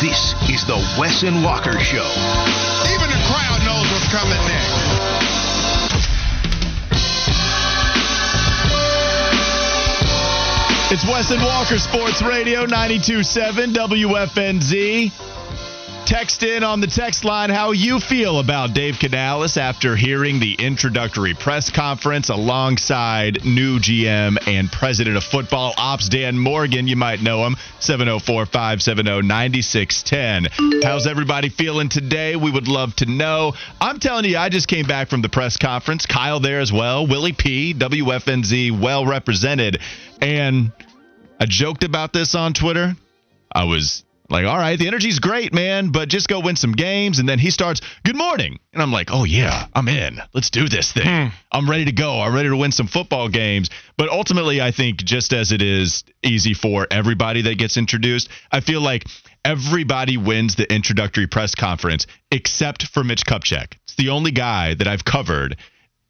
This is the Wes and Walker Show. Even the crowd knows what's coming next. It's Wes and Walker Sports Radio 92.7 WFNZ. Text in on the text line how you feel about Dave Canales after hearing the introductory press conference alongside new GM and president of football ops Dan Morgan. You might know him 704 570 9610. How's everybody feeling today? We would love to know. I'm telling you, I just came back from the press conference. Kyle there as well. Willie P, WFNZ, well represented. And I joked about this on Twitter. I was like, all right, the energy's great, man, but just go win some games. And then he starts, good morning. And I'm like, oh, yeah, I'm in. Let's do this thing. Hmm. I'm ready to go. I'm ready to win some football games. But ultimately, I think just as it is easy for everybody that gets introduced, I feel like everybody wins the introductory press conference except for Mitch Kupchak. It's the only guy that I've covered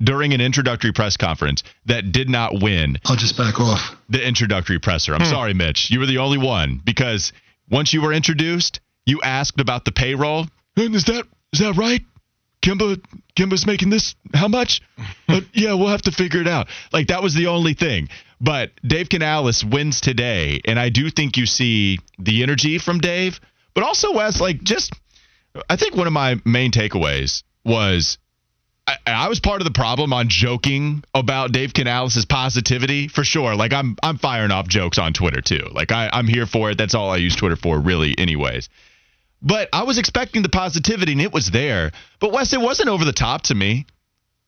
during an introductory press conference that did not win I'll just back off. the introductory presser. I'm hmm. sorry, Mitch. You were the only one because once you were introduced, you asked about the payroll. And is that is that right? Kemba Kemba's making this how much? Uh, yeah, we'll have to figure it out. Like that was the only thing. But Dave Canales wins today, and I do think you see the energy from Dave, but also Wes, like just I think one of my main takeaways was I, I was part of the problem on joking about Dave Canales' positivity for sure. Like I'm I'm firing off jokes on Twitter too. Like I, I'm here for it. That's all I use Twitter for, really, anyways. But I was expecting the positivity and it was there. But Wes, it wasn't over the top to me.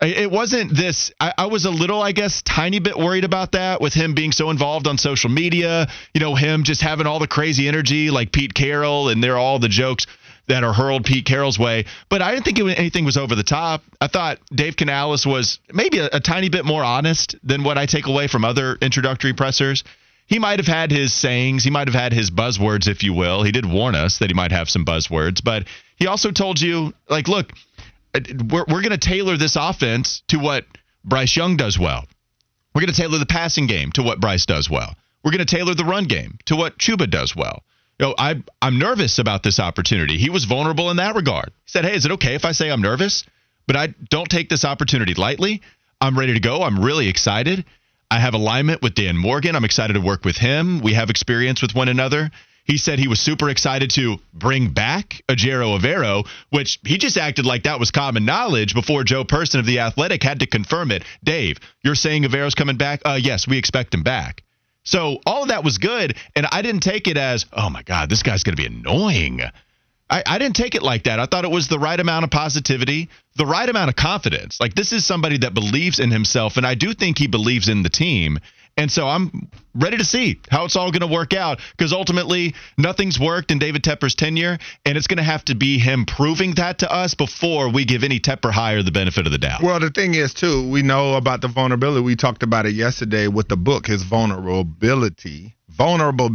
It wasn't this. I, I was a little, I guess, tiny bit worried about that with him being so involved on social media. You know, him just having all the crazy energy like Pete Carroll, and they're all the jokes that are hurled Pete Carroll's way. But I didn't think anything was over the top. I thought Dave Canales was maybe a, a tiny bit more honest than what I take away from other introductory pressers. He might have had his sayings, he might have had his buzzwords, if you will. He did warn us that he might have some buzzwords, but he also told you, like, look, uh, we're, we're going to tailor this offense to what Bryce Young does well. We're going to tailor the passing game to what Bryce does well. We're going to tailor the run game to what Chuba does well. You know, I, I'm nervous about this opportunity. He was vulnerable in that regard. He said, Hey, is it okay if I say I'm nervous? But I don't take this opportunity lightly. I'm ready to go. I'm really excited. I have alignment with Dan Morgan. I'm excited to work with him. We have experience with one another. He said he was super excited to bring back Ejiro Evero, which he just acted like that was common knowledge before Joe Person of The Athletic had to confirm it. Dave, you're saying Evero's coming back? Uh, yes, we expect him back. So all of that was good, and I didn't take it as, oh my God, this guy's going to be annoying. I, I didn't take it like that. I thought it was the right amount of positivity, the right amount of confidence. Like this is somebody that believes in himself, and I do think he believes in the team. And so I'm ready to see how it's all going to work out because ultimately nothing's worked in David Tepper's tenure, and it's going to have to be him proving that to us before we give any Tepper hire the benefit of the doubt. Well, the thing is, too, we know about the vulnerability. We talked about it yesterday with the book, his vulnerability. Vulnerable.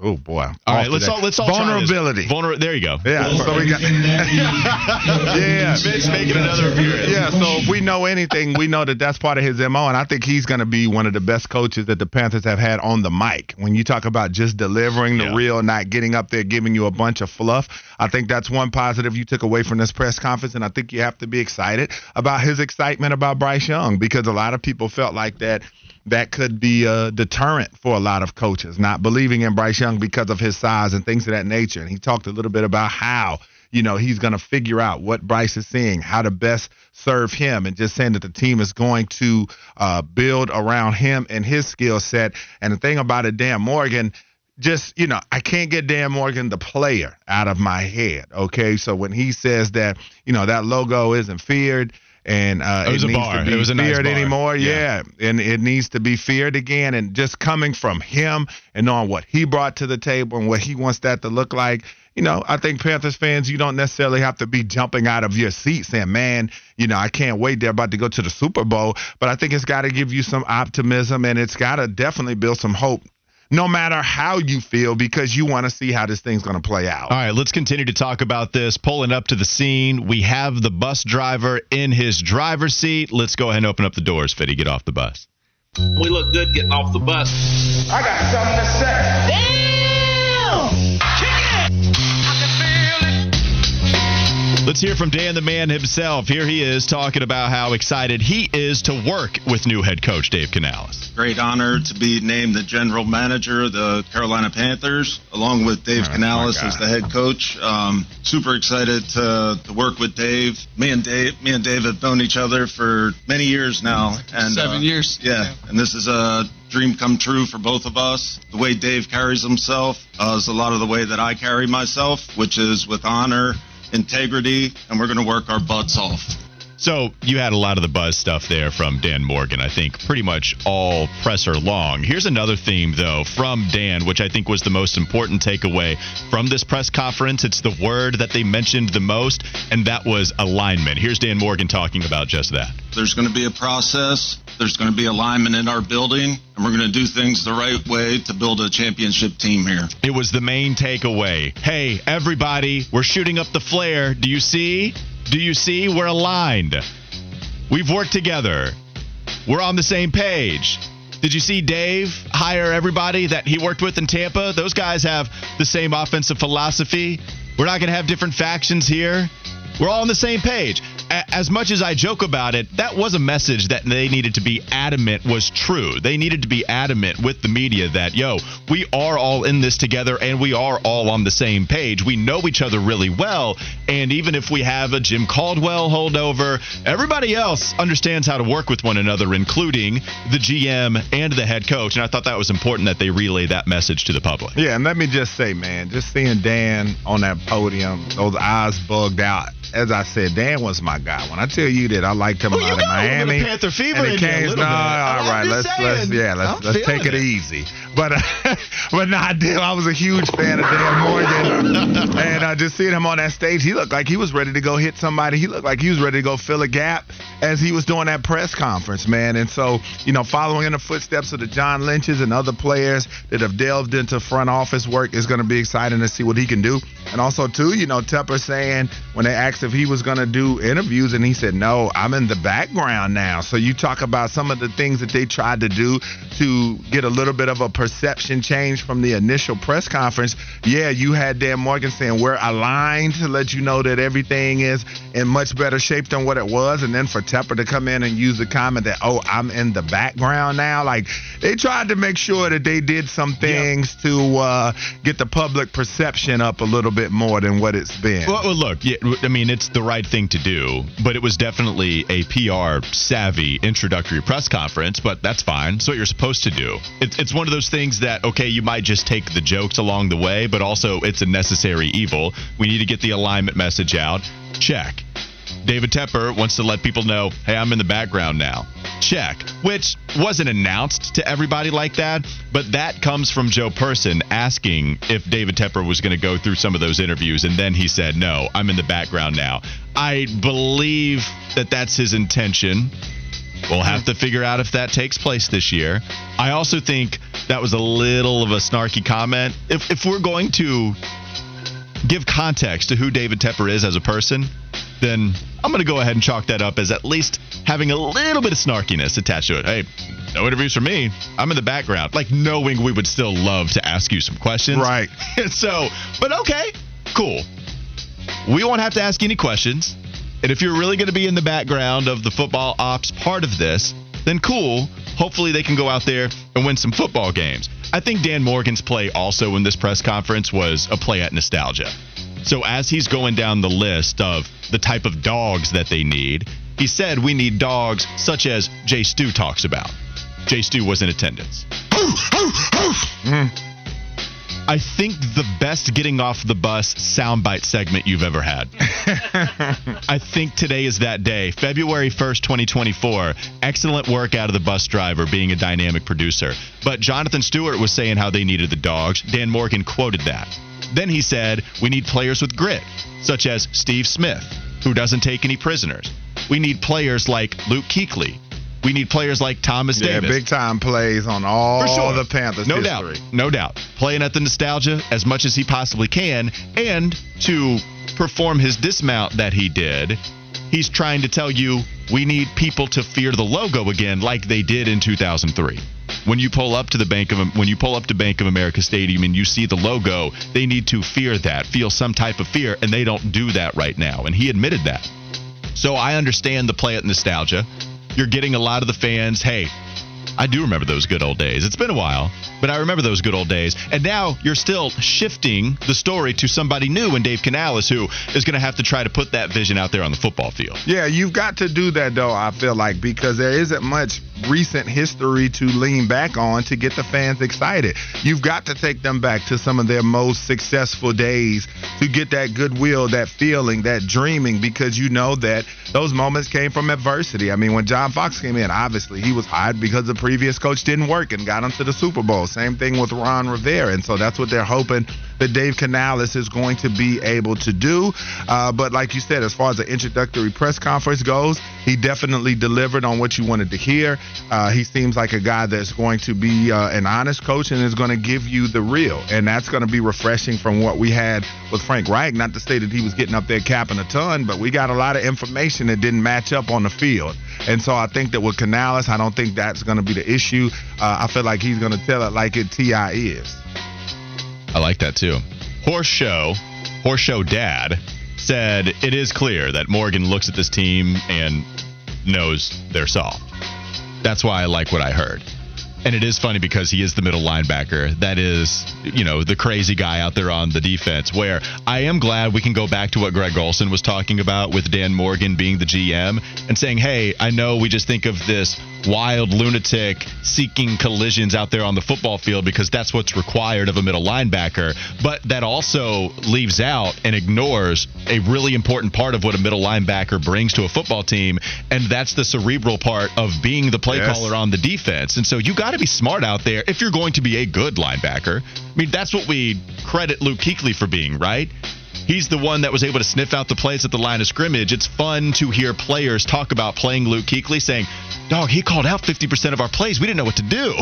Oh boy! all right, let's all let's all try this. vulnerability. Vulner- there you go. yeah, so we got. yeah, Mitch making another appearance. yeah. So if we know anything, we know that that's part of his mo, and I think he's going to be one of the best coaches that the Panthers have had on the mic. When you talk about just delivering the Yeah. real, not getting up there giving you a bunch of fluff, I think that's one positive you took away from this press conference, and I think you have to be excited about his excitement about Bryce Young because a lot of people felt like that that could be a deterrent for a lot of coaches not believing in Bryce Young because of his size and things of that nature. And he talked a little bit about how you know he's going to figure out what Bryce is seeing, how to best serve him, and just saying that the team is going to uh, build around him and his skill set. And the thing about it, Dan Morgan. Just you know, I can't get Dan Morgan the player out of my head. Okay, so when he says that you know that logo isn't feared and uh, It was a needs bar. It was a nice feared bar. anymore, Yeah. yeah, and it needs to be feared again. And just coming from him and knowing what he brought to the table and what he wants that to look like, you know, I think Panthers fans, you don't necessarily have to be jumping out of your seat saying, man, you know, I can't wait. They're about to go to the Super Bowl. But I think it's got to give you some optimism and it's got to definitely build some hope no matter how you feel because you want to see how this thing's going to play out. All right, let's continue to talk about this. Pulling up to the scene, we have the bus driver in his driver's seat. Let's go ahead and open up the doors, Fitty. Get off the bus. We look good getting off the bus. I got something to say. Damn! Let's hear from Dan the man himself. Here he is talking about how excited he is to work with new head coach Dave Canales. Great honor to be named the general manager of the Carolina Panthers, along with Dave Oh, Canales as the head coach. Um, super excited to, to work with Dave. Me and Dave, me and Dave have known each other for many years now, and Seven uh, years. Yeah, and this is a dream come true for both of us. The way Dave carries himself uh, is a lot of the way that I carry myself, which is with honor, integrity, and we're going to work our butts off. So you had a lot of the buzz stuff there from Dan Morgan. I think pretty much all presser long. Here's another theme though from Dan, which I think was the most important takeaway from this press conference. It's the word that they mentioned the most, and that was alignment. Here's Dan Morgan talking about just that. There's going to be a process. There's going to be alignment in our building, and we're going to do things the right way to build a championship team here. It was the main takeaway. Hey, everybody, we're shooting up the flare. Do you see? Do you see? We're aligned. We've worked together. We're on the same page. Did you see Dave hire everybody that he worked with in Tampa? Those guys have the same offensive philosophy. We're not going to have different factions here. We're all on the same page. A- As much as I joke about it, that was a message that they needed to be adamant was true. They needed to be adamant with the media that, yo, we are all in this together and we are all on the same page. We know each other really well. And even if we have a Jim Caldwell holdover, everybody else understands how to work with one another, including the GM and the head coach. And I thought that was important that they relay that message to the public. Yeah, and let me just say, man, just seeing Dan on that podium, those eyes bugged out. As I said, Dan was my guy. When I tell you that I liked him you out in got a little bit of Miami, Panther fever and it in you a came, little no, bit. all right, let's let's yeah, let's I'm let's take it, it. easy. But uh, but no, I did. I was a huge fan of Dan Morgan, and uh, just seeing him on that stage, he looked like he was ready to go hit somebody. He looked like he was ready to go fill a gap as he was doing that press conference, man. And so you know, following in the footsteps of the John Lynches and other players that have delved into front office work is going to be exciting to see what he can do. And also too, you know, Tepper saying when they asked if he was going to do interviews, and he said, "No, I'm in the background now." So you talk about some of the things that they tried to do to get a little bit of a perception change from the initial press conference. Yeah, you had Dan Morgan saying we're aligned to let you know that everything is in much better shape than what it was, and then for Tepper to come in and use the comment that, "Oh, I'm in the background now," like they tried to make sure that they did some things to uh, get the public perception up a little bit more than what it's been. Well, well, look, yeah, I mean, it's the right thing to do, but it was definitely a PR savvy introductory press conference, but that's fine. It's what you're supposed to do. It's, it's one of those things that, okay, you might just take the jokes along the way, but also it's a necessary evil. We need to get the alignment message out. Check. David Tepper wants to let people know, hey, I'm in the background now. Check. Which wasn't announced to everybody like that, but that comes from Joe Person asking if David Tepper was going to go through some of those interviews, and then he said, no, I'm in the background now. I believe that that's his intention. We'll have to figure out if that takes place this year. I also think that was a little of a snarky comment. If, if we're going to give context to who David Tepper is as a person, then I'm going to go ahead and chalk that up as at least having a little bit of snarkiness attached to it. Hey, no interviews for me. I'm in the background. Like knowing we would still love to ask you some questions. Right. so, but okay, cool. We won't have to ask any questions. And if you're really going to be in the background of the football ops part of this, then cool. Hopefully they can go out there and win some football games. I think Dan Morgan's play also in this press conference was a play at nostalgia. So as he's going down the list of the type of dogs that they need, he said we need dogs such as Jay Stu talks about. Jay Stu was in attendance. Mm. I think the best getting off the bus soundbite segment you've ever had. I think today is that day, February 1st, 2024. Excellent work out of the bus driver being a dynamic producer. But Jonathan Stewart was saying how they needed the dogs. Dan Morgan quoted that. Then he said, we need players with grit, such as Steve Smith, who doesn't take any prisoners. We need players like Luke Kuechly. We need players like Thomas Yeah, Davis. big time plays on all sure. the Panthers no history. doubt, no doubt. Playing at the nostalgia as much as he possibly can, and to perform his dismount that he did, he's trying to tell you we need people to fear the logo again, like they did in 2003. When you pull up to the Bank of when you pull up to Bank of America Stadium and you see the logo, they need to fear that, feel some type of fear, and they don't do that right now. And he admitted that. So I understand the play at nostalgia. You're getting a lot of the fans, hey, I do remember those good old days. It's been a while, but I remember those good old days. And now you're still shifting the story to somebody new in Dave Canales, who is going to have to try to put that vision out there on the football field. Yeah, you've got to do that though. I feel like because there isn't much recent history to lean back on to get the fans excited. You've got to take them back to some of their most successful days to get that goodwill, that feeling, that dreaming, because you know that those moments came from adversity. I mean, when John Fox came in, obviously he was hired because the previous coach didn't work and got him to the Super Bowl. Same thing with Ron Rivera, and so that's what they're hoping that Dave Canales is going to be able to do. Uh, but like you said, as far as the introductory press conference goes, he definitely delivered on what you wanted to hear. Uh, he seems like a guy that's going to be uh, an honest coach and is going to give you the real. And that's going to be refreshing from what we had with Frank Reich. Not to say that he was getting up there capping a ton, but we got a lot of information that didn't match up on the field. And so I think that with Canales, I don't think that's going to be the issue. Uh, I feel like he's going to tell it like it T.I. is. I like that too. Horse Show, Horse Show Dad said it is clear that Morgan looks at this team and knows they're soft. That's why I like what I heard. And it is funny because he is the middle linebacker. That is, you know, the crazy guy out there on the defense. Where I am glad we can go back to what Greg Olsen was talking about with Dan Morgan being the GM and saying, hey, I know we just think of this wild lunatic seeking collisions out there on the football field because that's what's required of a middle linebacker. But that also leaves out and ignores a really important part of what a middle linebacker brings to a football team, and that's the cerebral part of being the play Yes. caller on the defense. And so you got to be smart out there if you're going to be a good linebacker. I mean, that's what we credit Luke Kuechly for being, right? He's the one that was able to sniff out the plays at the line of scrimmage. It's fun to hear players talk about playing Luke Kuechly saying, Dog, he called out 50% of our plays. We didn't know what to do.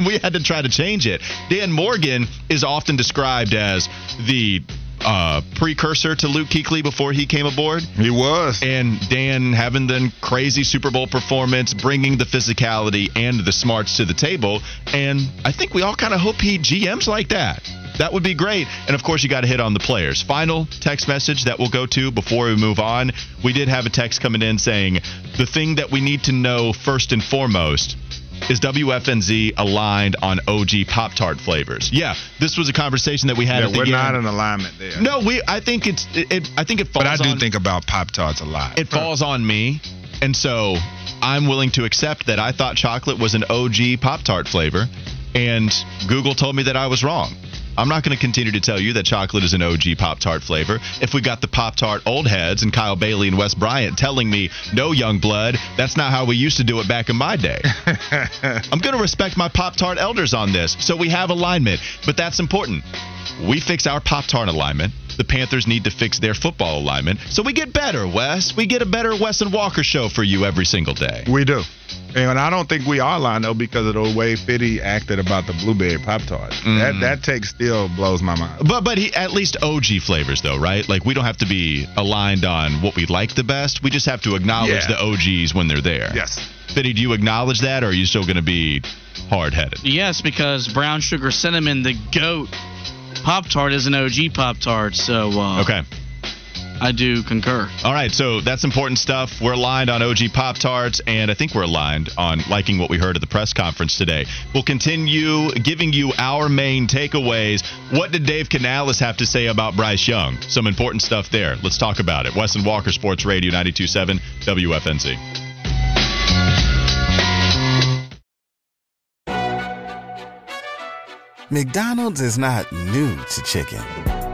we had to try to change it. Dan Morgan is often described as the uh, precursor to Luke Kuechly before he came aboard. He was. And Dan having the crazy Super Bowl performance, bringing the physicality and the smarts to the table. And I think we all kind of hope he GMs like that. That would be great. And of course, you got to hit on the players. Final text message that we'll go to before we move on. We did have a text coming in saying the thing that we need to know first and foremost is WFNZ aligned on OG Pop Tart flavors? Yeah, this was a conversation that we had. Yeah, we're not in alignment there. No, we. I think it's. It, it- I think it falls. But I do on, think about Pop Tarts a lot. it falls on me, and so I'm willing to accept that I thought chocolate was an OG Pop Tart flavor, and Google told me that I was wrong. I'm not going to continue to tell you that chocolate is an OG Pop Tart flavor. If we got the Pop Tart old heads and Kyle Bailey and Wes Bryant telling me, no, young blood, that's not how we used to do it back in my day. I'm going to respect my Pop Tart elders on this. So we have alignment, but that's important. We fix our Pop Tart alignment. The Panthers need to fix their football alignment. So we get better, Wes. We get a better Wes and Walker show for you every single day. We do. And I don't think we are aligned though because of the way Fitty acted about the blueberry pop tart. Mm. That that take still blows my mind. But but he at least OG flavors though, right? Like we don't have to be aligned on what we like the best. We just have to acknowledge Yeah. the OGs when they're there. Yes. Fitty, do you acknowledge that, or are you still going to be hard headed? Yes, because brown sugar cinnamon, the goat Pop Tart is an OG Pop Tart. So uh, Okay. I do concur. All right, so that's important stuff. We're aligned on OG Pop Tarts, and I think we're aligned on liking what we heard at the press conference today. We'll continue giving you our main takeaways. What did Dave Canales have to say about Bryce Young? Some important stuff there. Let's talk about it. Wes and Walker, Sports Radio 927 WFNZ. McDonald's is not new to chicken.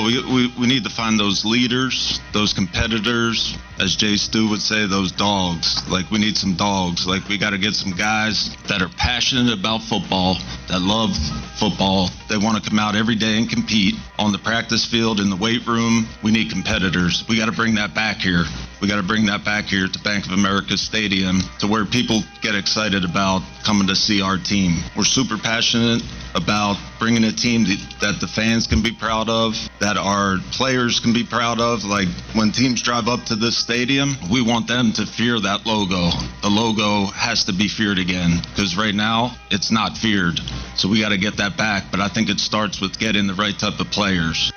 All, we, we, we need to find those leaders, those competitors, as Jay Stu would say, those dogs. Like, we need some dogs. Like, we got to get some guys that are passionate about football, that love football. They want to come out every day and compete on the practice field, in the weight room. We need competitors. We got to bring that back here. We got to bring that back here to Bank of America Stadium to where people get excited about coming to see our team. We're super passionate about bringing a team that, the fans can be proud of, that our players can be proud of. Like when teams drive up to this stadium, we want them to fear that logo. The logo has to be feared again because right now it's not feared. So we got to get that back. But I think it starts with getting the right type of players.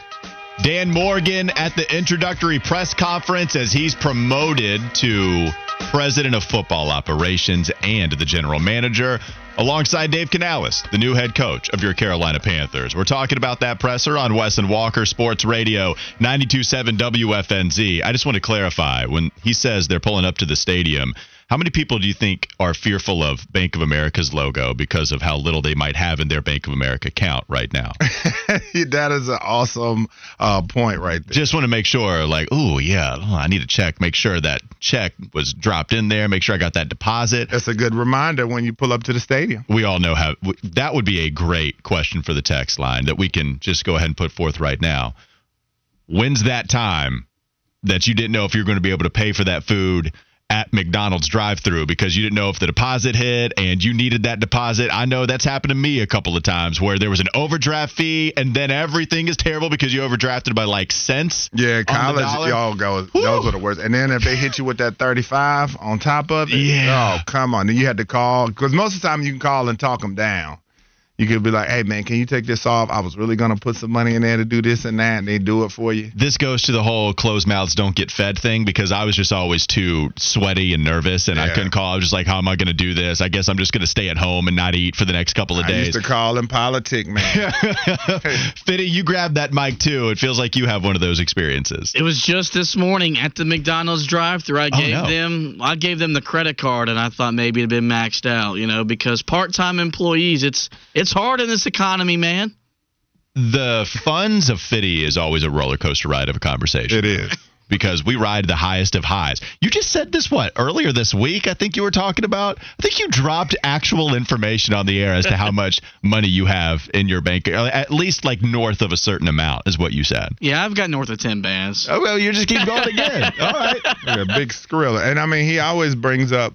Dan Morgan at the introductory press conference as he's promoted to president of football operations and the general manager, alongside Dave Canales, the new head coach of your Carolina Panthers. We're talking about that presser on Wes and Walker Sports Radio 927 WFNZ. I just want to clarify when he says they're pulling up to the stadium. How many people do you think are fearful of Bank of America's logo because of how little they might have in their Bank of America account right now? that is an awesome uh, point right there. Just want to make sure, like, oh, yeah, I need to check, make sure that check was dropped in there, make sure I got that deposit. That's a good reminder when you pull up to the stadium. We all know how that would be a great question for the text line that we can just go ahead and put forth right now. When's that time that you didn't know if you're going to be able to pay for that food? At McDonald's drive-through because you didn't know if the deposit hit and you needed that deposit. I know that's happened to me a couple of times where there was an overdraft fee and then everything is terrible because you overdrafted by like cents. Yeah, college y'all go those are the worst. And then if they hit you with that 35 on top of it, yeah. oh, come on. Then you had to call cuz most of the time you can call and talk them down you could be like, hey, man, can you take this off? I was really going to put some money in there to do this and that, and they do it for you. This goes to the whole closed mouths don't get fed thing because I was just always too sweaty and nervous, and yeah. I couldn't call. I was just like, how am I going to do this? I guess I'm just going to stay at home and not eat for the next couple of I days. I used to call in politic, man. Fitty, you grabbed that mic too. It feels like you have one of those experiences. It was just this morning at the McDonald's drive-through. I oh, gave oh, no. them, I gave them the credit card, and I thought maybe it'd been maxed out, you know, because part-time employees, it's it's hard in this economy economy, man. The funds of Fitty is always a roller coaster ride of a conversation. It is. Because we ride the highest of highs. You just said this, what, earlier this week? I think you were talking about. I think you dropped actual information on the air as to how much money you have in your bank. Uh, at least like north of a certain amount, is what you said. Yeah, I've got north of 10 bands. Oh, well, you just keep going again. All right. Yeah, big skrilla. And I mean, he always brings up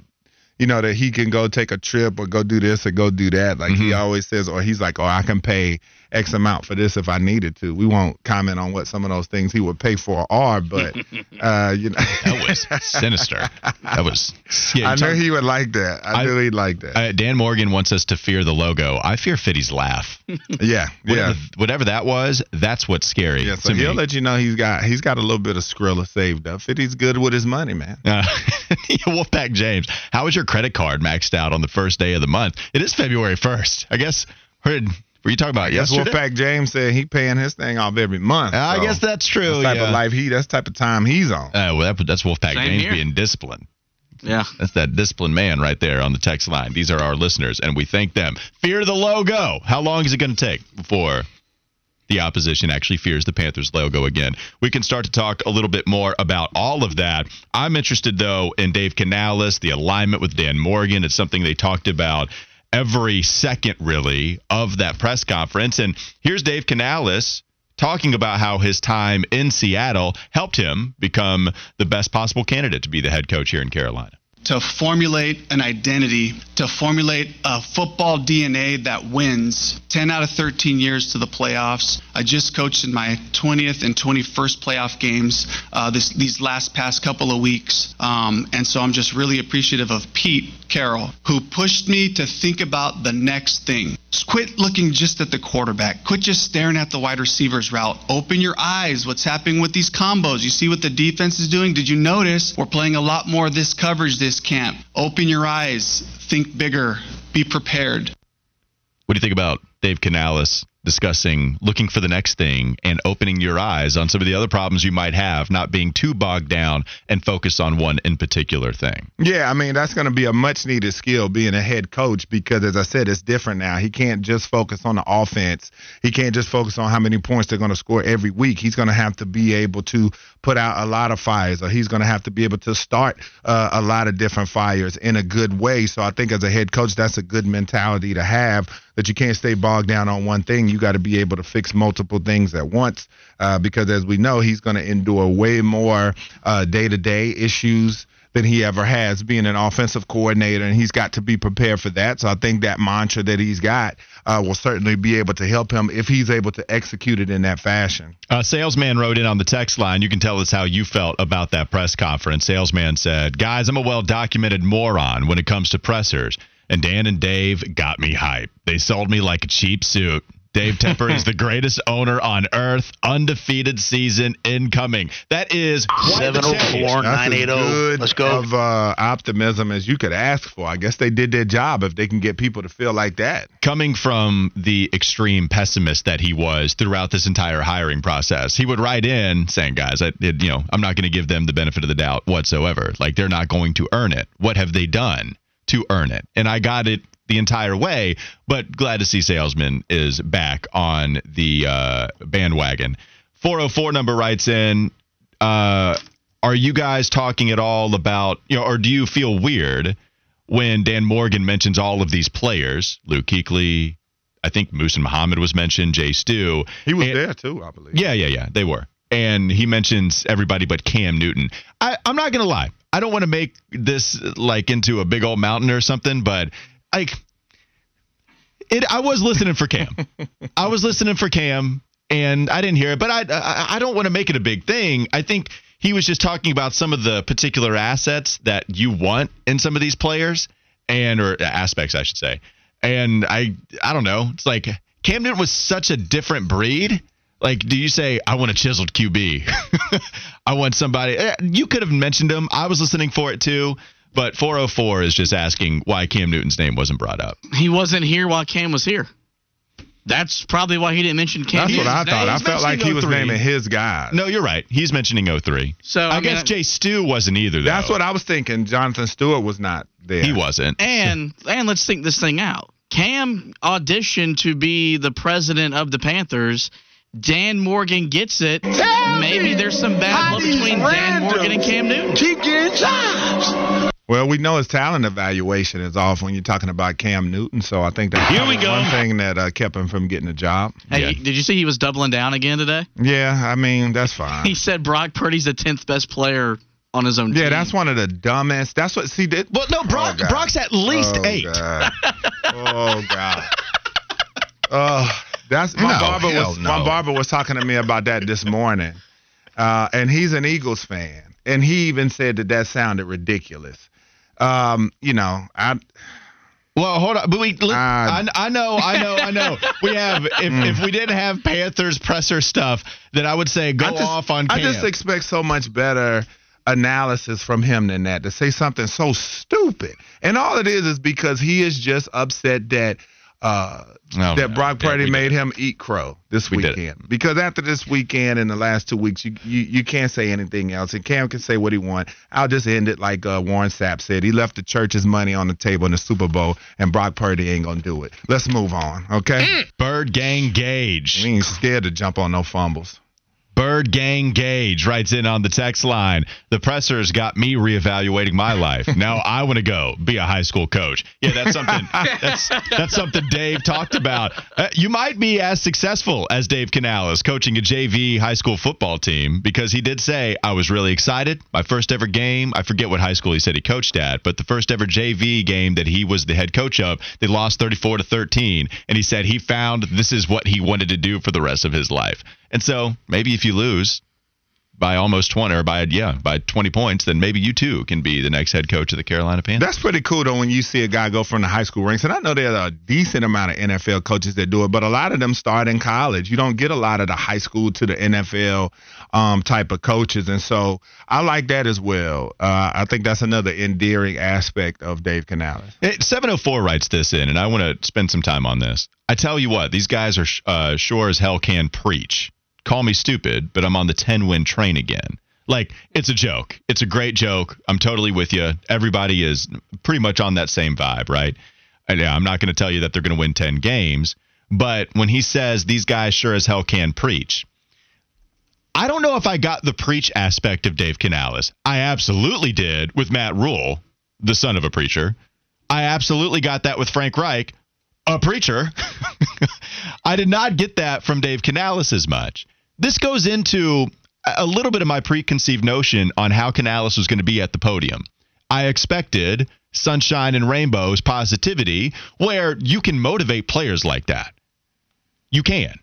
you know, that he can go take a trip or go do this or go do that. Like mm-hmm. he always says, or he's like, oh, I can pay X amount for this if I needed to. We won't comment on what some of those things he would pay for are, but uh, you know, that was sinister. That was. Yeah, I knew he would like that. I, I knew he'd like that. Uh, Dan Morgan wants us to fear the logo. I fear Fitty's laugh. yeah, whatever, yeah. Whatever that was, that's what's scary. Yeah, so he'll me. let you know he's got he's got a little bit of Skrilla saved up. Fitty's good with his money, man. Uh, Wolfpack James, how was your credit card maxed out on the first day of the month? It is February first. I guess. Heard were you talking about That's yesterday? Wolfpack James said he paying his thing off every month. So I guess that's true. That's type yeah. of life he. That's type of time he's on. Uh, well, that, that's Wolfpack Same James here. being disciplined. Yeah. That's that disciplined man right there on the text line. These are our listeners, and we thank them. Fear the logo. How long is it going to take before the opposition actually fears the Panthers logo again? We can start to talk a little bit more about all of that. I'm interested, though, in Dave Canales, the alignment with Dan Morgan. It's something they talked about every second, really, of that press conference. And here's Dave Canales talking about how his time in Seattle helped him become the best possible candidate to be the head coach here in Carolina to formulate an identity, to formulate a football DNA that wins 10 out of 13 years to the playoffs. I just coached in my 20th and 21st playoff games uh, this, these last past couple of weeks. Um, and so I'm just really appreciative of Pete Carroll, who pushed me to think about the next thing Quit looking just at the quarterback. Quit just staring at the wide receiver's route. Open your eyes. What's happening with these combos? You see what the defense is doing? Did you notice we're playing a lot more of this coverage this camp? Open your eyes. Think bigger. Be prepared. What do you think about Dave Canales discussing looking for the next thing and opening your eyes on some of the other problems you might have, not being too bogged down and focus on one in particular thing. Yeah, I mean, that's going to be a much needed skill being a head coach because, as I said, it's different now. He can't just focus on the offense, he can't just focus on how many points they're going to score every week. He's going to have to be able to put out a lot of fires, or he's going to have to be able to start uh, a lot of different fires in a good way. So I think as a head coach, that's a good mentality to have that you can't stay bogged down on one thing. You got to be able to fix multiple things at once uh, because, as we know, he's going to endure way more day to day issues than he ever has being an offensive coordinator, and he's got to be prepared for that. So I think that mantra that he's got uh, will certainly be able to help him if he's able to execute it in that fashion. Salesman wrote in on the text line. You can tell us how you felt about that press conference. Salesman said, "Guys, I'm a well documented moron when it comes to pressers." And Dan and Dave got me hype. They sold me like a cheap suit. Dave Tepper is the greatest owner on earth. Undefeated season incoming. That is 704 980. Let's go. Of uh, optimism as you could ask for. I guess they did their job if they can get people to feel like that. Coming from the extreme pessimist that he was throughout this entire hiring process, he would write in saying, "Guys, I, it, you know, I'm not going to give them the benefit of the doubt whatsoever. Like they're not going to earn it. What have they done?" To earn it. And I got it the entire way. But glad to see Salesman is back on the uh, bandwagon. 404 number writes in, uh, are you guys talking at all about, you know, or do you feel weird when Dan Morgan mentions all of these players, Luke Kuechly, I think Muhsin Muhammad was mentioned, Jay Stu. He was and, there too, I believe. Yeah, yeah, yeah, they were. And he mentions everybody but Cam Newton. I, I'm not going to lie. I don't want to make this like into a big old mountain or something, but like it I was listening for Cam. I was listening for Cam and I didn't hear it, but I I, I don't want to make it a big thing. I think he was just talking about some of the particular assets that you want in some of these players and or aspects I should say. And I I don't know. It's like Cam Newton was such a different breed. Like, do you say I want a chiseled QB? I want somebody. Eh, you could have mentioned him. I was listening for it too. But 404 is just asking why Cam Newton's name wasn't brought up. He wasn't here while Cam was here. That's probably why he didn't mention Cam. That's what I thought. I felt like he was naming his guy. No, you're right. He's mentioning 03. So I, I mean, guess Jay Stu wasn't either. Though. That's what I was thinking. Jonathan Stewart was not there. He wasn't. And and let's think this thing out. Cam auditioned to be the president of the Panthers. Dan Morgan gets it. Tell Maybe there's some bad blood between Dan Morgan and Cam Newton. Keep getting jobs. Well, we know his talent evaluation is off when you're talking about Cam Newton, so I think that's Here we go. one thing that uh, kept him from getting a job. Hey, yeah. did you see he was doubling down again today? Yeah, I mean that's fine. he said Brock Purdy's the tenth best player on his own. Yeah, team. that's one of the dumbest. That's what see did. Well, no, Brock. Oh, Brock's at least oh, eight. God. oh God. Oh, that's my no, barber was no. my barber was talking to me about that this morning, uh, and he's an Eagles fan, and he even said that that sounded ridiculous um, you know, I. Well, hold on, but we. Look, uh, I, I know, I know, I know. We have. If, if we didn't have Panthers presser stuff, then I would say go just, off on. Cam. I just expect so much better analysis from him than that to say something so stupid. And all it is is because he is just upset that uh, oh, that Brock Purdy yeah, made him eat crow this we weekend. Because after this weekend and the last two weeks, you, you you can't say anything else. And Cam can say what he wants. I'll just end it like uh, Warren Sapp said. He left the church's money on the table in the Super Bowl, and Brock Purdy ain't gonna do it. Let's move on, okay? Mm. Bird Gang Gage. We ain't scared to jump on no fumbles. Bird Gang Gage writes in on the text line. The pressers got me reevaluating my life. Now I want to go be a high school coach. Yeah, that's something. that's that's something Dave talked about. Uh, you might be as successful as Dave Canales coaching a JV high school football team because he did say I was really excited. My first ever game. I forget what high school he said he coached at, but the first ever JV game that he was the head coach of, they lost 34 to 13, and he said he found this is what he wanted to do for the rest of his life. And so maybe if you lose, by almost 20 or by yeah by 20 points then maybe you too can be the next head coach of the carolina panthers. That's pretty cool though when you see a guy go from the high school ranks. And i know there are a decent amount of nfl coaches that do it but a lot of them start in college. You don't get a lot of the high school to the nfl um, type of coaches. And so i like that as well. Uh, i think that's another endearing aspect of dave canales. 704 writes this in and i want to spend some time on this. I tell you what these guys are uh, sure as hell can preach call me stupid, but I'm on the 10 win train again. Like, it's a joke. It's a great joke. I'm totally with you. Everybody is pretty much on that same vibe, right? And yeah, I'm not going to tell you that they're going to win 10 games, but when he says these guys sure as hell can preach, I don't know if I got the preach aspect of Dave Canales. I absolutely did with Matt Rhule, the son of a preacher. I absolutely got that with Frank Reich, a preacher. I did not get that from Dave Canales as much. This goes into a little bit of my preconceived notion on how Canales was going to be at the podium. I expected sunshine and rainbows positivity where you can motivate players like that. You can.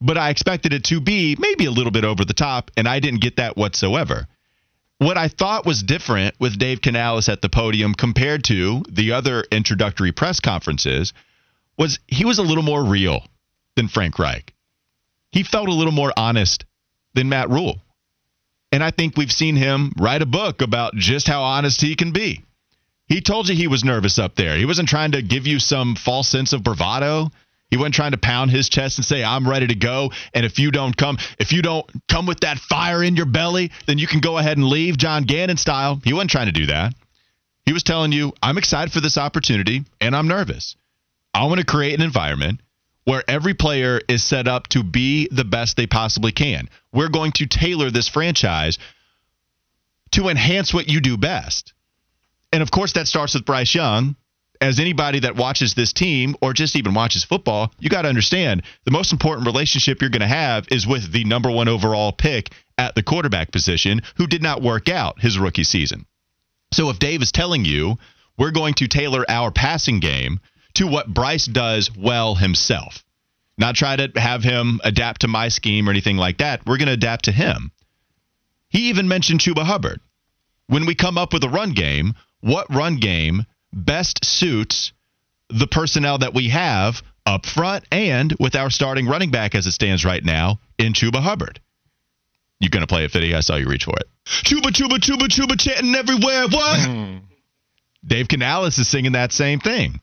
But I expected it to be maybe a little bit over the top, and I didn't get that whatsoever. What I thought was different with Dave Canales at the podium compared to the other introductory press conferences was he was a little more real than Frank Reich he felt a little more honest than Matt Rhule. And I think we've seen him write a book about just how honest he can be. He told you he was nervous up there. He wasn't trying to give you some false sense of bravado. He wasn't trying to pound his chest and say, I'm ready to go. And if you don't come, if you don't come with that fire in your belly, then you can go ahead and leave John Gannon style. He wasn't trying to do that. He was telling you, I'm excited for this opportunity and I'm nervous. I want to create an environment where every player is set up to be the best they possibly can. We're going to tailor this franchise to enhance what you do best. And of course, that starts with Bryce Young. As anybody that watches this team or just even watches football, you got to understand the most important relationship you're going to have is with the number one overall pick at the quarterback position who did not work out his rookie season. So if Dave is telling you we're going to tailor our passing game to what Bryce does well himself. Not try to have him adapt to my scheme or anything like that. We're going to adapt to him. He even mentioned Chuba Hubbard. When we come up with a run game, what run game best suits the personnel that we have up front and with our starting running back as it stands right now in Chuba Hubbard? You're going to play it, Fitty? I saw you reach for it. Chuba, Chuba, Chuba, Chuba, chanting everywhere. What? Mm. Dave Canales is singing that same thing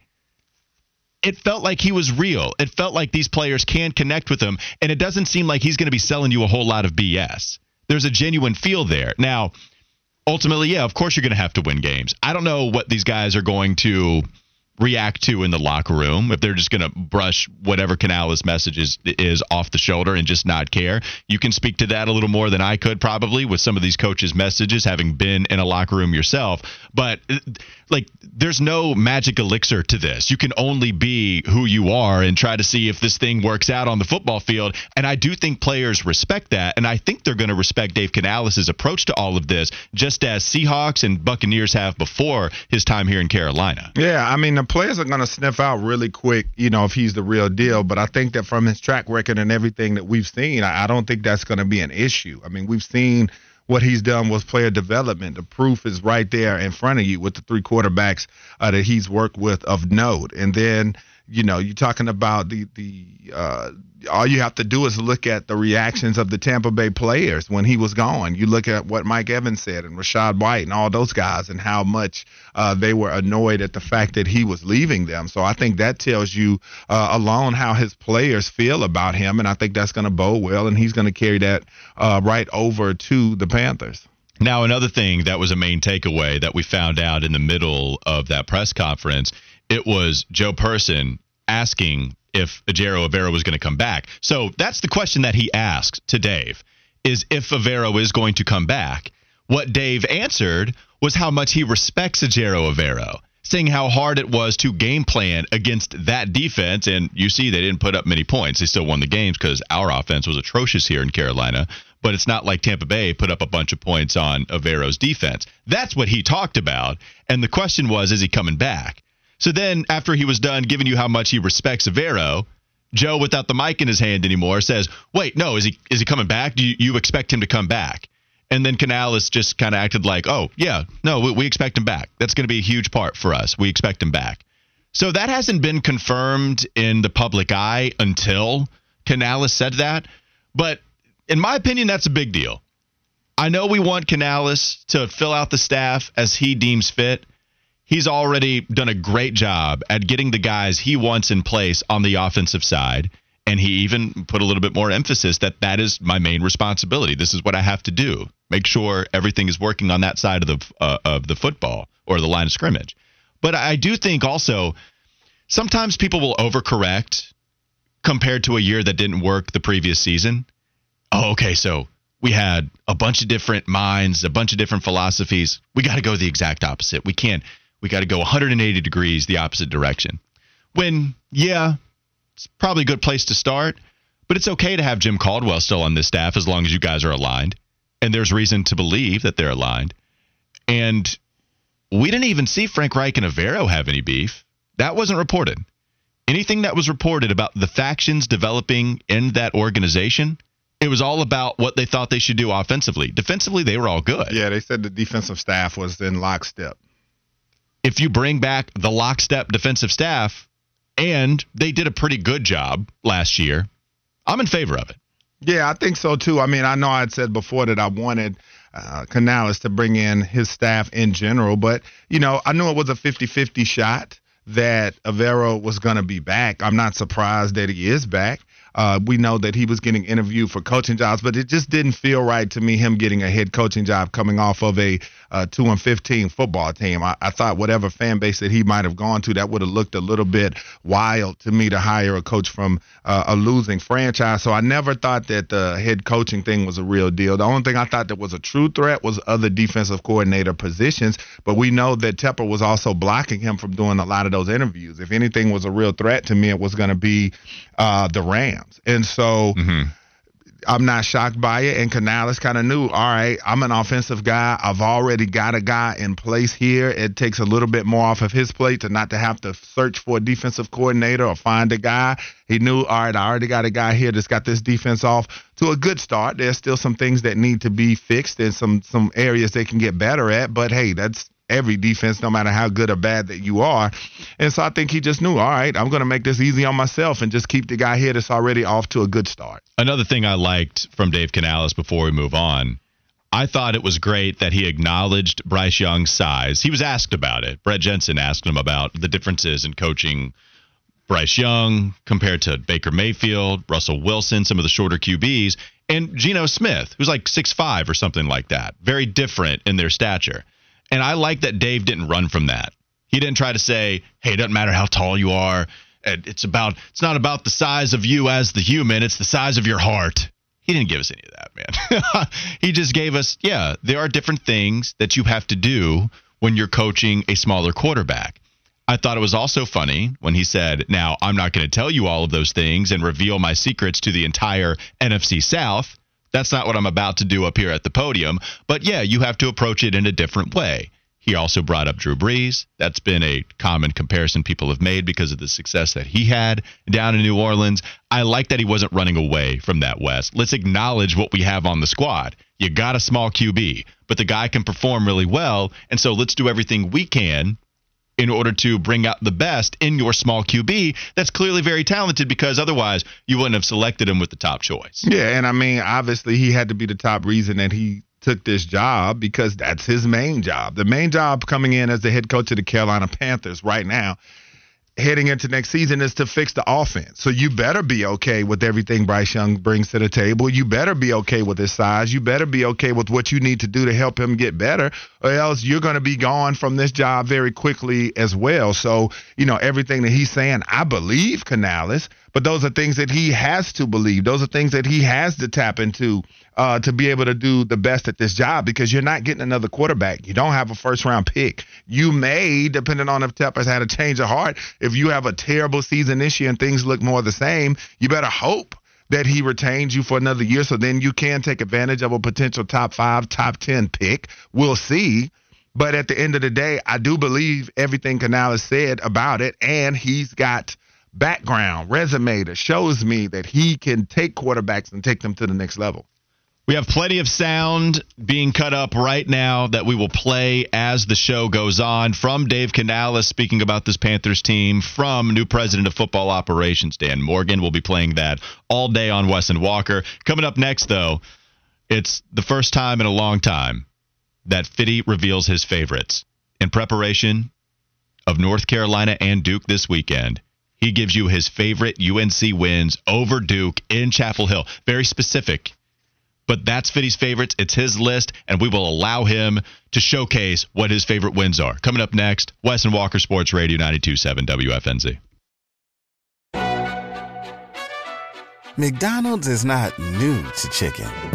it felt like he was real. It felt like these players can connect with him, and it doesn't seem like he's going to be selling you a whole lot of BS. There's a genuine feel there. Now, ultimately, yeah, of course you're going to have to win games. I don't know what these guys are going to react to in the locker room if they're just going to brush whatever Canales' message is, is off the shoulder and just not care. You can speak to that a little more than I could probably with some of these coaches' messages, having been in a locker room yourself. But uh, like, there's no magic elixir to this. You can only be who you are and try to see if this thing works out on the football field. And I do think players respect that, and I think they're going to respect Dave Canales' approach to all of this, just as Seahawks and Buccaneers have before his time here in Carolina. Yeah, I mean players are going to sniff out really quick, you know, if he's the real deal. But I think that from his track record and everything that we've seen, I, I don't think that's going to be an issue. I mean, we've seen what he's done with player development. The proof is right there in front of you with the three quarterbacks uh, that he's worked with of note. And then, you know, you're talking about the the uh, all you have to do is look at the reactions of the Tampa Bay players when he was gone. You look at what Mike Evans said and Rachaad White and all those guys and how much uh, they were annoyed at the fact that he was leaving them. So I think that tells you uh, alone how his players feel about him, and I think that's going to bode well, and he's going to carry that uh, right over to the Panthers. Now, another thing that was a main takeaway that we found out in the middle of that press conference, it was Joe Person asking if Ejiro Evero was going to come back. So that's the question that he asked to Dave is if Evero is going to come back. What Dave answered was how much he respects Ejiro Evero, saying how hard it was to game plan against that defense. And you see, they didn't put up many points. They still won the games because our offense was atrocious here in Carolina. But it's not like Tampa Bay put up a bunch of points on Evero's defense. That's what he talked about. And the question was, is he coming back? So then, after he was done giving you how much he respects Evero, Joe, without the mic in his hand anymore, says, "Wait, no, is he is he coming back? Do you, you expect him to come back?" And then Canales just kind of acted like, oh, yeah, no, we, we expect him back. That's going to be a huge part for us. We expect him back. So that hasn't been confirmed in the public eye until Canales said that. But in my opinion, that's a big deal. I know we want Canales to fill out the staff as he deems fit. He's already done a great job at getting the guys he wants in place on the offensive side. And he even put a little bit more emphasis that that is my main responsibility. This is what I have to do. Make sure everything is working on that side of the uh, of the football or the line of scrimmage. But I do think also sometimes people will overcorrect compared to a year that didn't work the previous season. Oh, okay, so we had a bunch of different minds, a bunch of different philosophies. We got to go the exact opposite. We can't. We got to go 180 degrees the opposite direction. When, yeah, it's probably a good place to start, but it's okay to have Jim Caldwell still on this staff as long as you guys are aligned. And there's reason to believe that they're aligned. And we didn't even see Frank Reich and Evero have any beef. That wasn't reported. Anything that was reported about the factions developing in that organization it was all about what they thought they should do offensively. Defensively, they were all good. Yeah, they said the defensive staff was in lockstep. If you bring back the lockstep defensive staff, and they did a pretty good job last year, I'm in favor of it. Yeah, I think so too. I mean, I know I had said before that I wanted uh, Canales to bring in his staff in general, but, you know, I knew it was a 50 50 shot that Evero was going to be back. I'm not surprised that he is back. Uh, we know that he was getting interviewed for coaching jobs, but it just didn't feel right to me him getting a head coaching job coming off of a uh, two and fifteen football team. I, I thought whatever fan base that he might have gone to, that would have looked a little bit wild to me to hire a coach from uh, a losing franchise. So I never thought that the head coaching thing was a real deal. The only thing I thought that was a true threat was other defensive coordinator positions, but we know that Tepper was also blocking him from doing a lot of those interviews. If anything was a real threat to me, it was going to be uh, the Rams. And so mm-hmm. I'm not shocked by it. And Canales kind of knew, all right, I'm an offensive guy. I've already got a guy in place here. It takes a little bit more off of his plate to not to have to search for a defensive coordinator or find a guy. He knew, all right, I already got a guy here that's got this defense off to a good start. There's still some things that need to be fixed and some some areas they can get better at. But hey, that's every defense, no matter how good or bad that you are. And so I think he just knew, all right, I'm going to make this easy on myself and just keep the guy here that's already off to a good start. Another thing I liked from Dave Canales before we move on. I thought it was great that he acknowledged Bryce Young's size. He was asked about it. Brett Jensen asked him about the differences in coaching Bryce Young compared to Baker Mayfield, Russell Wilson, some of the shorter QBs, and Geno Smith, who's like six five or something like that. Very different in their stature. And I like that Dave didn't run from that. He didn't try to say, "Hey, it doesn't matter how tall you are. It's about it's not about the size of you as the human, it's the size of your heart." He didn't give us any of that, man. he just gave us, yeah, there are different things that you have to do when you're coaching a smaller quarterback. I thought it was also funny when he said, Now, I'm not going to tell you all of those things and reveal my secrets to the entire NFC South. That's not what I'm about to do up here at the podium. But yeah, you have to approach it in a different way. He also brought up Drew Brees. That's been a common comparison people have made because of the success that he had down in New Orleans. I like that he wasn't running away from that Wes. Let's acknowledge what we have on the squad. You got a small QB, but the guy can perform really well. And so let's do everything we can in order to bring out the best in your small QB that's clearly very talented because otherwise you wouldn't have selected him with the top choice. Yeah, and I mean, obviously he had to be the top reason that he took this job because that's his main job. The main job coming in as the head coach of the Carolina Panthers right now heading into next season is to fix the offense. So you better be okay with everything Bryce Young brings to the table. You better be okay with his size. You better be okay with what you need to do to help him get better, or else you're going to be gone from this job very quickly as well. So, you know, everything that he's saying, I believe Canales, but those are things that he has to believe. Those are things that he has to tap into uh, to be able to do the best at this job because you're not getting another quarterback. You don't have a first round pick. You may, depending on if Tepper's had a change of heart, if you have a terrible season this year and things look more the same, you better hope that he retains you for another year so then you can take advantage of a potential top five, top 10 pick. We'll see. But at the end of the day, I do believe everything Canales said about it, and he's got background, resume that shows me that he can take quarterbacks and take them to the next level. We have plenty of sound being cut up right now that we will play as the show goes on from Dave Canales speaking about this Panthers team, from new president of football operations, Dan Morgan. We'll be playing that all day on Wes and Walker. Coming up next, though, it's the first time in a long time that Fitty reveals his favorites. In preparation of North Carolina and Duke this weekend, he gives you his favorite UNC wins over Duke in Chapel Hill. Very specific but that's Fitty's favorites. It's his list, and we will allow him to showcase what his favorite wins are. Coming up next, Wes and Walker Sports Radio 927 WFNZ. McDonald's is not new to chicken.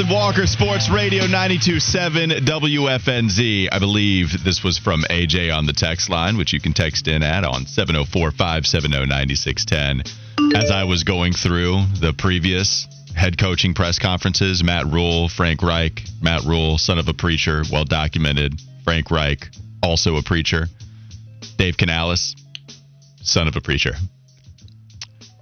Walker Sports Radio 927 WFNZ. I believe this was from AJ on the text line, which you can text in at on 704 570 9610. As I was going through the previous head coaching press conferences, Matt Rhule, Frank Reich, Matt Rhule, son of a preacher, well documented. Frank Reich, also a preacher. Dave Canales, son of a preacher.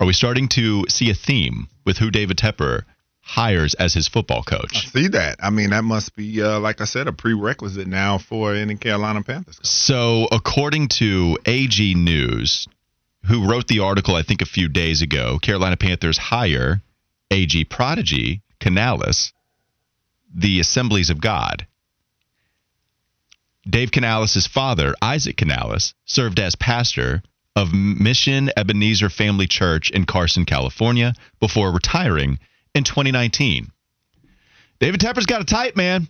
Are we starting to see a theme with who David Tepper hires as his football coach. I see that. I mean, that must be, uh, like I said, a prerequisite now for any Carolina Panthers. Coach. So, according to AG News, who wrote the article, I think a few days ago, Carolina Panthers hire AG prodigy Canales, the Assemblies of God. Dave Canales' father, Isaac Canales, served as pastor of Mission Ebenezer Family Church in Carson, California, before retiring in 2019. David Tepper's got a type, man.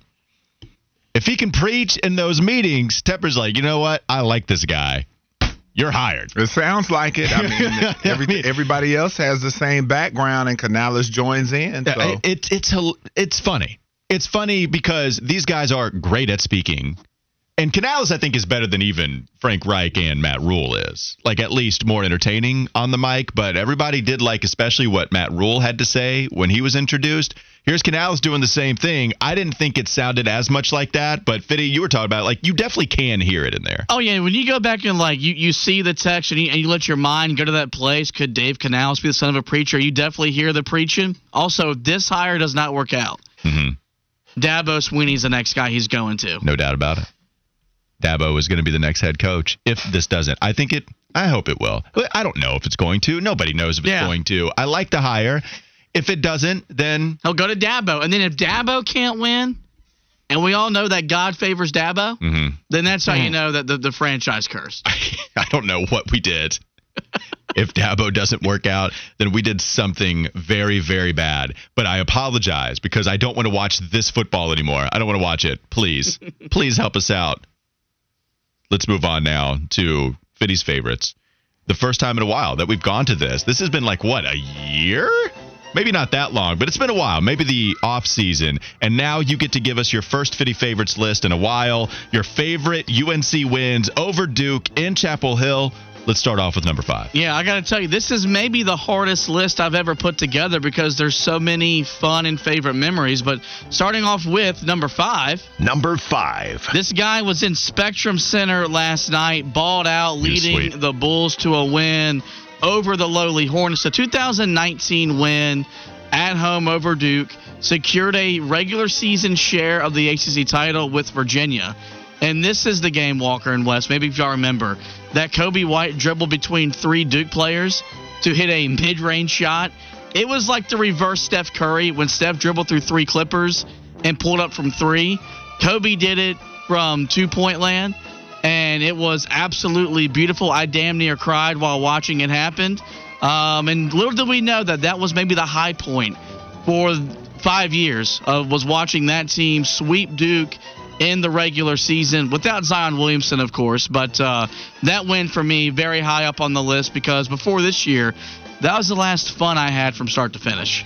If he can preach in those meetings, Tepper's like, you know what? I like this guy. You're hired. It sounds like it. I mean, every, I mean everybody else has the same background, and Canales joins in. So. It, it's it's funny. It's funny because these guys are great at speaking. And Canales, I think, is better than even Frank Reich and Matt Rhule is. Like, at least more entertaining on the mic. But everybody did like, especially what Matt Rhule had to say when he was introduced. Here's Canales doing the same thing. I didn't think it sounded as much like that, but Fitty, you were talking about it. like you definitely can hear it in there. Oh yeah, when you go back and like you, you see the text and you, and you let your mind go to that place. Could Dave Canales be the son of a preacher? You definitely hear the preaching. Also, this hire does not work out. Mm-hmm. Dabo Swinney's the next guy he's going to. No doubt about it. Dabo is going to be the next head coach if this doesn't. I think it. I hope it will. I don't know if it's going to. Nobody knows if it's Yeah. going to. I like the hire. If it doesn't, then He'll go to Dabo, and then if Dabo can't win, and we all know that God favors Dabo, Mhm. then that's how you Hmm. know that the, the franchise cursed. I don't know what we did. if Dabo doesn't work out, then we did something very, very bad. But I apologize because I don't want to watch this football anymore. I don't want to watch it. Please, please help us out. Let's move on now to Fitty's favorites. The first time in a while that we've gone to this. This has been like what a year? Maybe not that long, but it's been a while. Maybe the off season. And now you get to give us your first Fitty favorites list in a while. Your favorite UNC wins over Duke in Chapel Hill. Let's start off with number five. Yeah, I got to tell you, this is maybe the hardest list I've ever put together because there's so many fun and favorite memories. But starting off with number five. Number five. This guy was in Spectrum Center last night, balled out, was leading sweet. the Bulls to a win over the lowly Hornets. The 2019 win at home over Duke secured a regular season share of the ACC title with Virginia. And this is the game, Walker and Wes. Maybe if y'all remember that Coby White dribbled between three Duke players to hit a mid-range shot. It was like the reverse Steph Curry when Steph dribbled through three Clippers and pulled up from three. Coby did it from two point land, and it was absolutely beautiful. I damn near cried while watching it happen. Um, and little did we know that that was maybe the high point for five years of was watching that team sweep Duke in the regular season without Zion Williamson, of course. But uh, that win for me very high up on the list because before this year, that was the last fun I had from start to finish.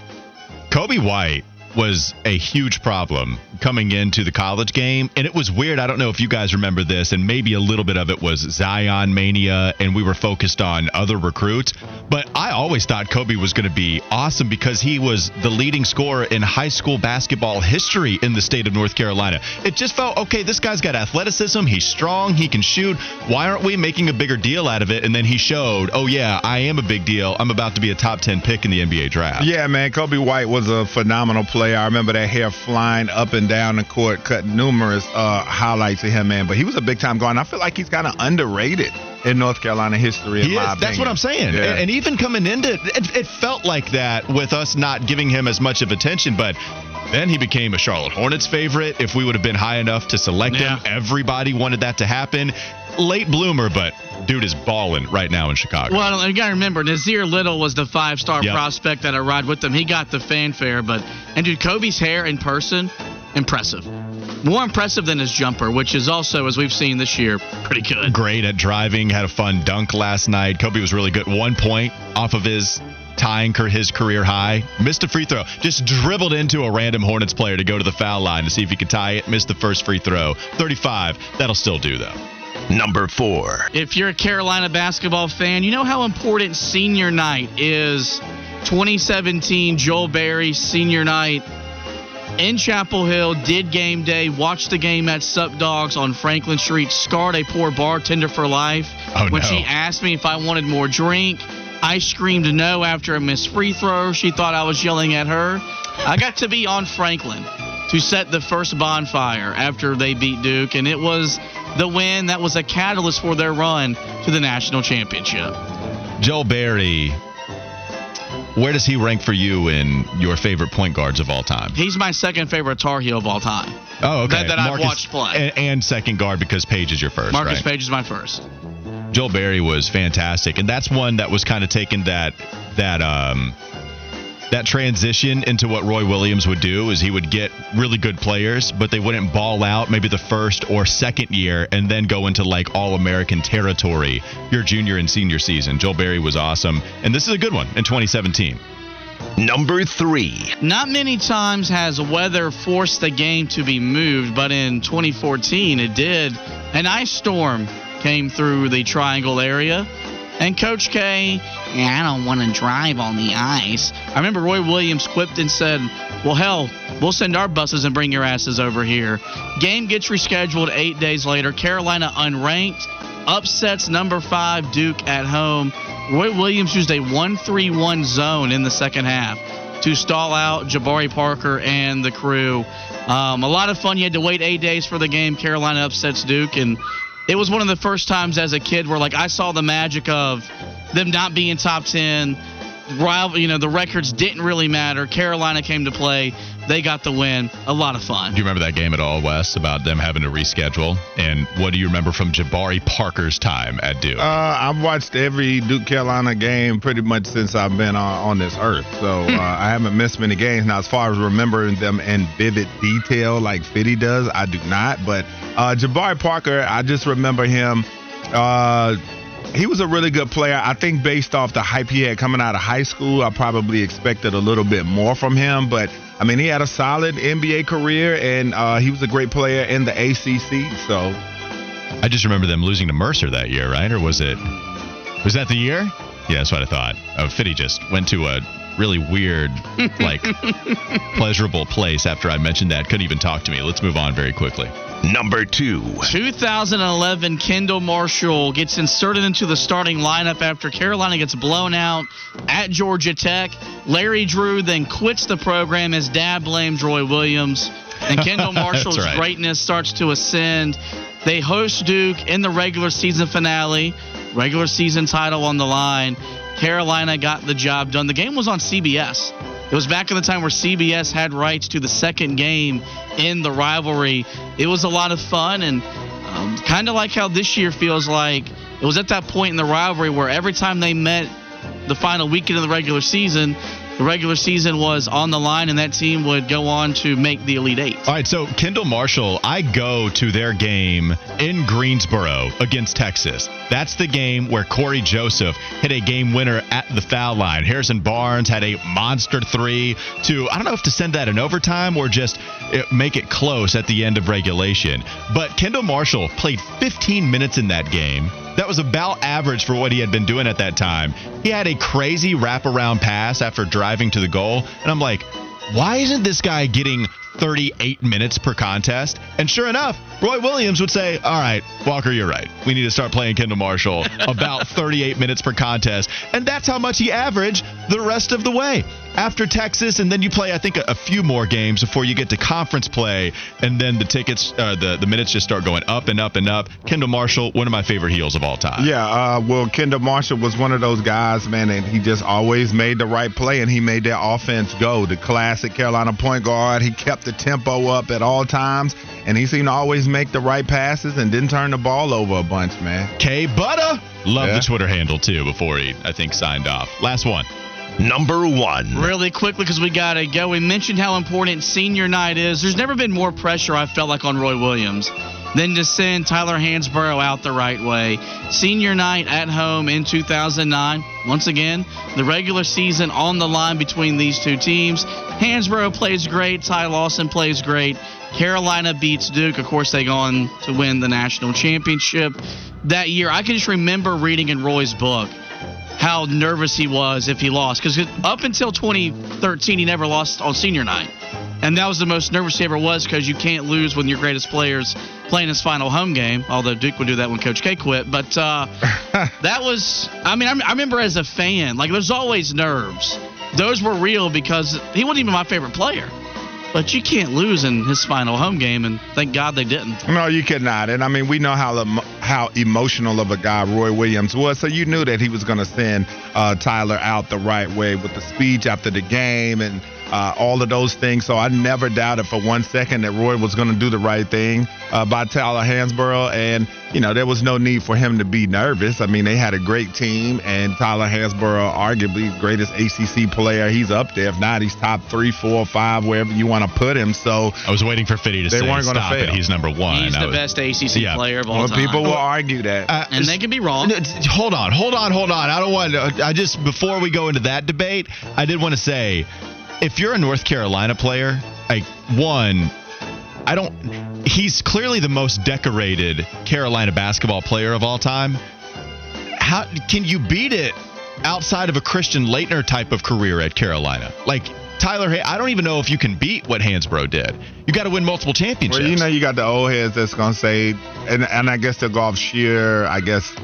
Coby White was a huge problem coming into the college game. And it was weird. I don't know if you guys remember this, and maybe a little bit of it was Zion mania, and we were focused on other recruits. But I always thought Coby was going to be awesome because he was the leading scorer in high school basketball history in the state of North Carolina. It just felt okay, this guy's got athleticism, he's strong, he can shoot. Why aren't we making a bigger deal out of it? And then he showed, oh, yeah, I am a big deal. I'm about to be a top 10 pick in the NBA draft. Yeah, man. Coby White was a phenomenal player. I remember that hair flying up and down the court, cut numerous uh, highlights of him, man. But he was a big time guard. And I feel like he's kind of underrated in North Carolina history. He is. That's what I'm saying. Yeah. And, and, even coming into it, it felt like that with us not giving him as much of attention, but. Then he became a Charlotte Hornets favorite. If we would have been high enough to select yeah. him, everybody wanted that to happen. Late bloomer, but dude is balling right now in Chicago. Well, you got to remember, Nassir Little was the five star yep. prospect that I ride with him. He got the fanfare, but and dude, Coby's hair in person, impressive. More impressive than his jumper, which is also, as we've seen this year, pretty good. Great at driving, had a fun dunk last night. Coby was really good. One point off of his tying his career high. Missed a free throw. Just dribbled into a random Hornets player to go to the foul line to see if he could tie it. Missed the first free throw. 35. That'll still do, though. Number four. If you're a Carolina basketball fan, you know how important senior night is. 2017 Joel Berry senior night in Chapel Hill, did game day, watched the game at Sup Dogs on Franklin Street, scarred a poor bartender for life. Oh, when no. she asked me if I wanted more drink, I screamed no after a missed free throw. She thought I was yelling at her. I got to be on Franklin to set the first bonfire after they beat Duke, and it was the win that was a catalyst for their run to the national championship. Joel Berry where does he rank for you in your favorite point guards of all time? He's my second favorite Tar Heel of all time. Oh, okay. That, that Marcus, I've watched play. And, and, second guard because Paige is your first. Marcus right? Paige is my first. Joel Berry was fantastic, and that's one that was kind of taken that that um that transition into what Roy Williams would do is he would get really good players, but they wouldn't ball out maybe the first or second year and then go into like all American territory your junior and senior season. Joel Berry was awesome, and this is a good one in 2017. Number three. Not many times has weather forced the game to be moved, but in 2014 it did. An ice storm came through the Triangle area and Coach K, yeah, I don't want to drive on the ice. I remember Roy Williams quipped and said, Well, hell, we'll send our buses and bring your asses over here. Game gets rescheduled eight days later. Carolina unranked, upsets number five Duke at home. Roy Williams used a 1 3 1 zone in the second half to stall out Jabari Parker and the crew. Um, a lot of fun. You had to wait eight days for the game. Carolina upsets Duke, and it was one of the first times as a kid where like I saw the magic of them not being top 10 rival you know the records didn't really matter. Carolina came to play. They got the win. A lot of fun. Do you remember that game at all Wes about them having to reschedule? And what do you remember from Jabari Parker's time at Duke? Uh, I've watched every Duke Carolina game pretty much since I've been on, on this earth. So uh, I haven't missed many games. Now as far as remembering them in vivid detail like Fitty does I do not. But uh, Jabari Parker, I just remember him. He was a really good player. I think based off the hype he had coming out of high school, I probably expected a little bit more from him. But I mean, he had a solid NBA career, and uh, he was a great player in the ACC. So I just remember them losing to Mercer that year, right? Or was it? Was that the year? Yeah, that's what I thought. Oh, Fitty just went to a really weird, like pleasurable place after I mentioned that. Couldn't even talk to me. Let's move on very quickly. Number two. 2011, Kendall Marshall gets inserted into the starting lineup after Carolina gets blown out at Georgia Tech. Larry Drew then quits the program as dad blames Roy Williams. And Kendall Marshall's right. greatness starts to ascend. They host Duke in the regular season finale, regular season title on the line. Carolina got the job done. The game was on CBS. It was back in the time where CBS had rights to the second game in the rivalry. It was a lot of fun and um, kind of like how this year feels like. It was at that point in the rivalry where every time they met the final weekend of the regular season, the regular season was on the line, and that team would go on to make the Elite Eight. All right, so Kendall Marshall, I go to their game in Greensboro against Texas. That's the game where Cory Joseph hit a game winner at the foul line. Harrison Barnes had a monster three to, I don't know if to send that in overtime or just eh, make it close at the end of regulation. But Kendall Marshall played 15 minutes in that game. That was about average for what he had been doing at that time. He had a crazy wraparound pass after driving to the goal. And I'm like, why isn't this guy getting 38 minutes per contest? And sure enough, Roy Williams would say, All right, Walker, you're right. We need to start playing Kendall Marshall about 38 minutes per contest. And that's how much he averaged the rest of the way. After Texas, and then you play, I think, a, a few more games before you get to conference play, and then the tickets, uh, the the minutes just start going up and up and up. Kendall Marshall, one of my favorite heels of all time. Yeah, uh, well, Kendall Marshall was one of those guys, man, and he just always made the right play, and he made their offense go. The classic Carolina point guard. He kept the tempo up at all times, and he seemed to always make the right passes and didn't turn the ball over a bunch, man. K Butter. Love yeah. the Twitter handle too before he, I think, signed off. Last one. Number one. Really quickly, because we got to go. We mentioned how important senior night is. There's never been more pressure, I felt like, on Roy Williams than to send Tyler Hansbrough out the right way. Senior night at home in 2009. Once again, the regular season on the line between these two teams. Hansbrough plays great. Ty Lawson plays great. Carolina beats Duke. Of course, they go on to win the national championship that year. I can just remember reading in Roy's book how nervous he was if he lost. Because up until 2013, he never lost on senior night. And that was the most nervous he ever was because you can't lose when your greatest players playing his final home game. Although Duke would do that when Coach K quit. But uh, that was, I mean, I, I remember as a fan, like there's always nerves. Those were real because he wasn't even my favorite player. But you can't lose in his final home game, and thank God they didn't. No, you cannot. And I mean, we know how how emotional of a guy Roy Williams was, so you knew that he was going to send uh, Tyler out the right way with the speech after the game and uh, all of those things. So I never doubted for one second that Roy was going to do the right thing uh, by Tyler Hansbrough. And, you know, there was no need for him to be nervous. I mean, they had a great team, and Tyler Hansbrough, arguably greatest ACC player. He's up there. If not, he's top three, four, five, wherever you want to put him. So I was waiting for Fitty to they say weren't stop fail. it. He's number one. He's I the was, best ACC yeah. player of all well, time. People will argue that, uh, and they can be wrong. Hold on, hold on, hold on. I don't want. to, I just before we go into that debate, I did want to say if you're a North Carolina player, like one, I don't. He's clearly the most decorated Carolina basketball player of all time. How can you beat it outside of a Christian Laettner type of career at Carolina? Like Tyler, I don't even know if you can beat what Hansbrough did. You got to win multiple championships. Well, you know, you got the old heads that's gonna say, and and I guess they'll go off sheer, I guess,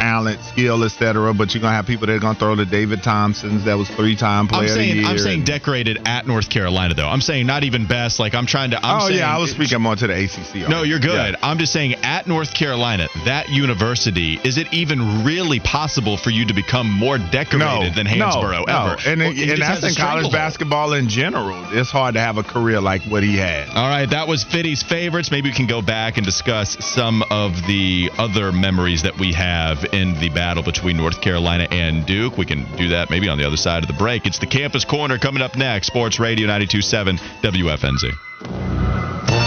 talent, skill, etc. But you're gonna have people that are gonna throw the David Thompsons that was three time player I'm saying, of the year. I'm saying decorated at North Carolina though. I'm saying not even best. Like I'm trying to. I'm oh saying, yeah, I was speaking more to the ACC. No, you're good. Yeah. I'm just saying at North Carolina, that university, is it even really possible for you to become more decorated no, than Hansbrough no, ever? No. And, well, and that's in college basketball in general. It's hard to have a career like what he had. All right, that was Fitty's favorites. Maybe we can go back and discuss some of the other memories that we have in the battle between North Carolina and Duke. We can do that maybe on the other side of the break. It's the Campus Corner coming up next. Sports Radio 927 WFNZ.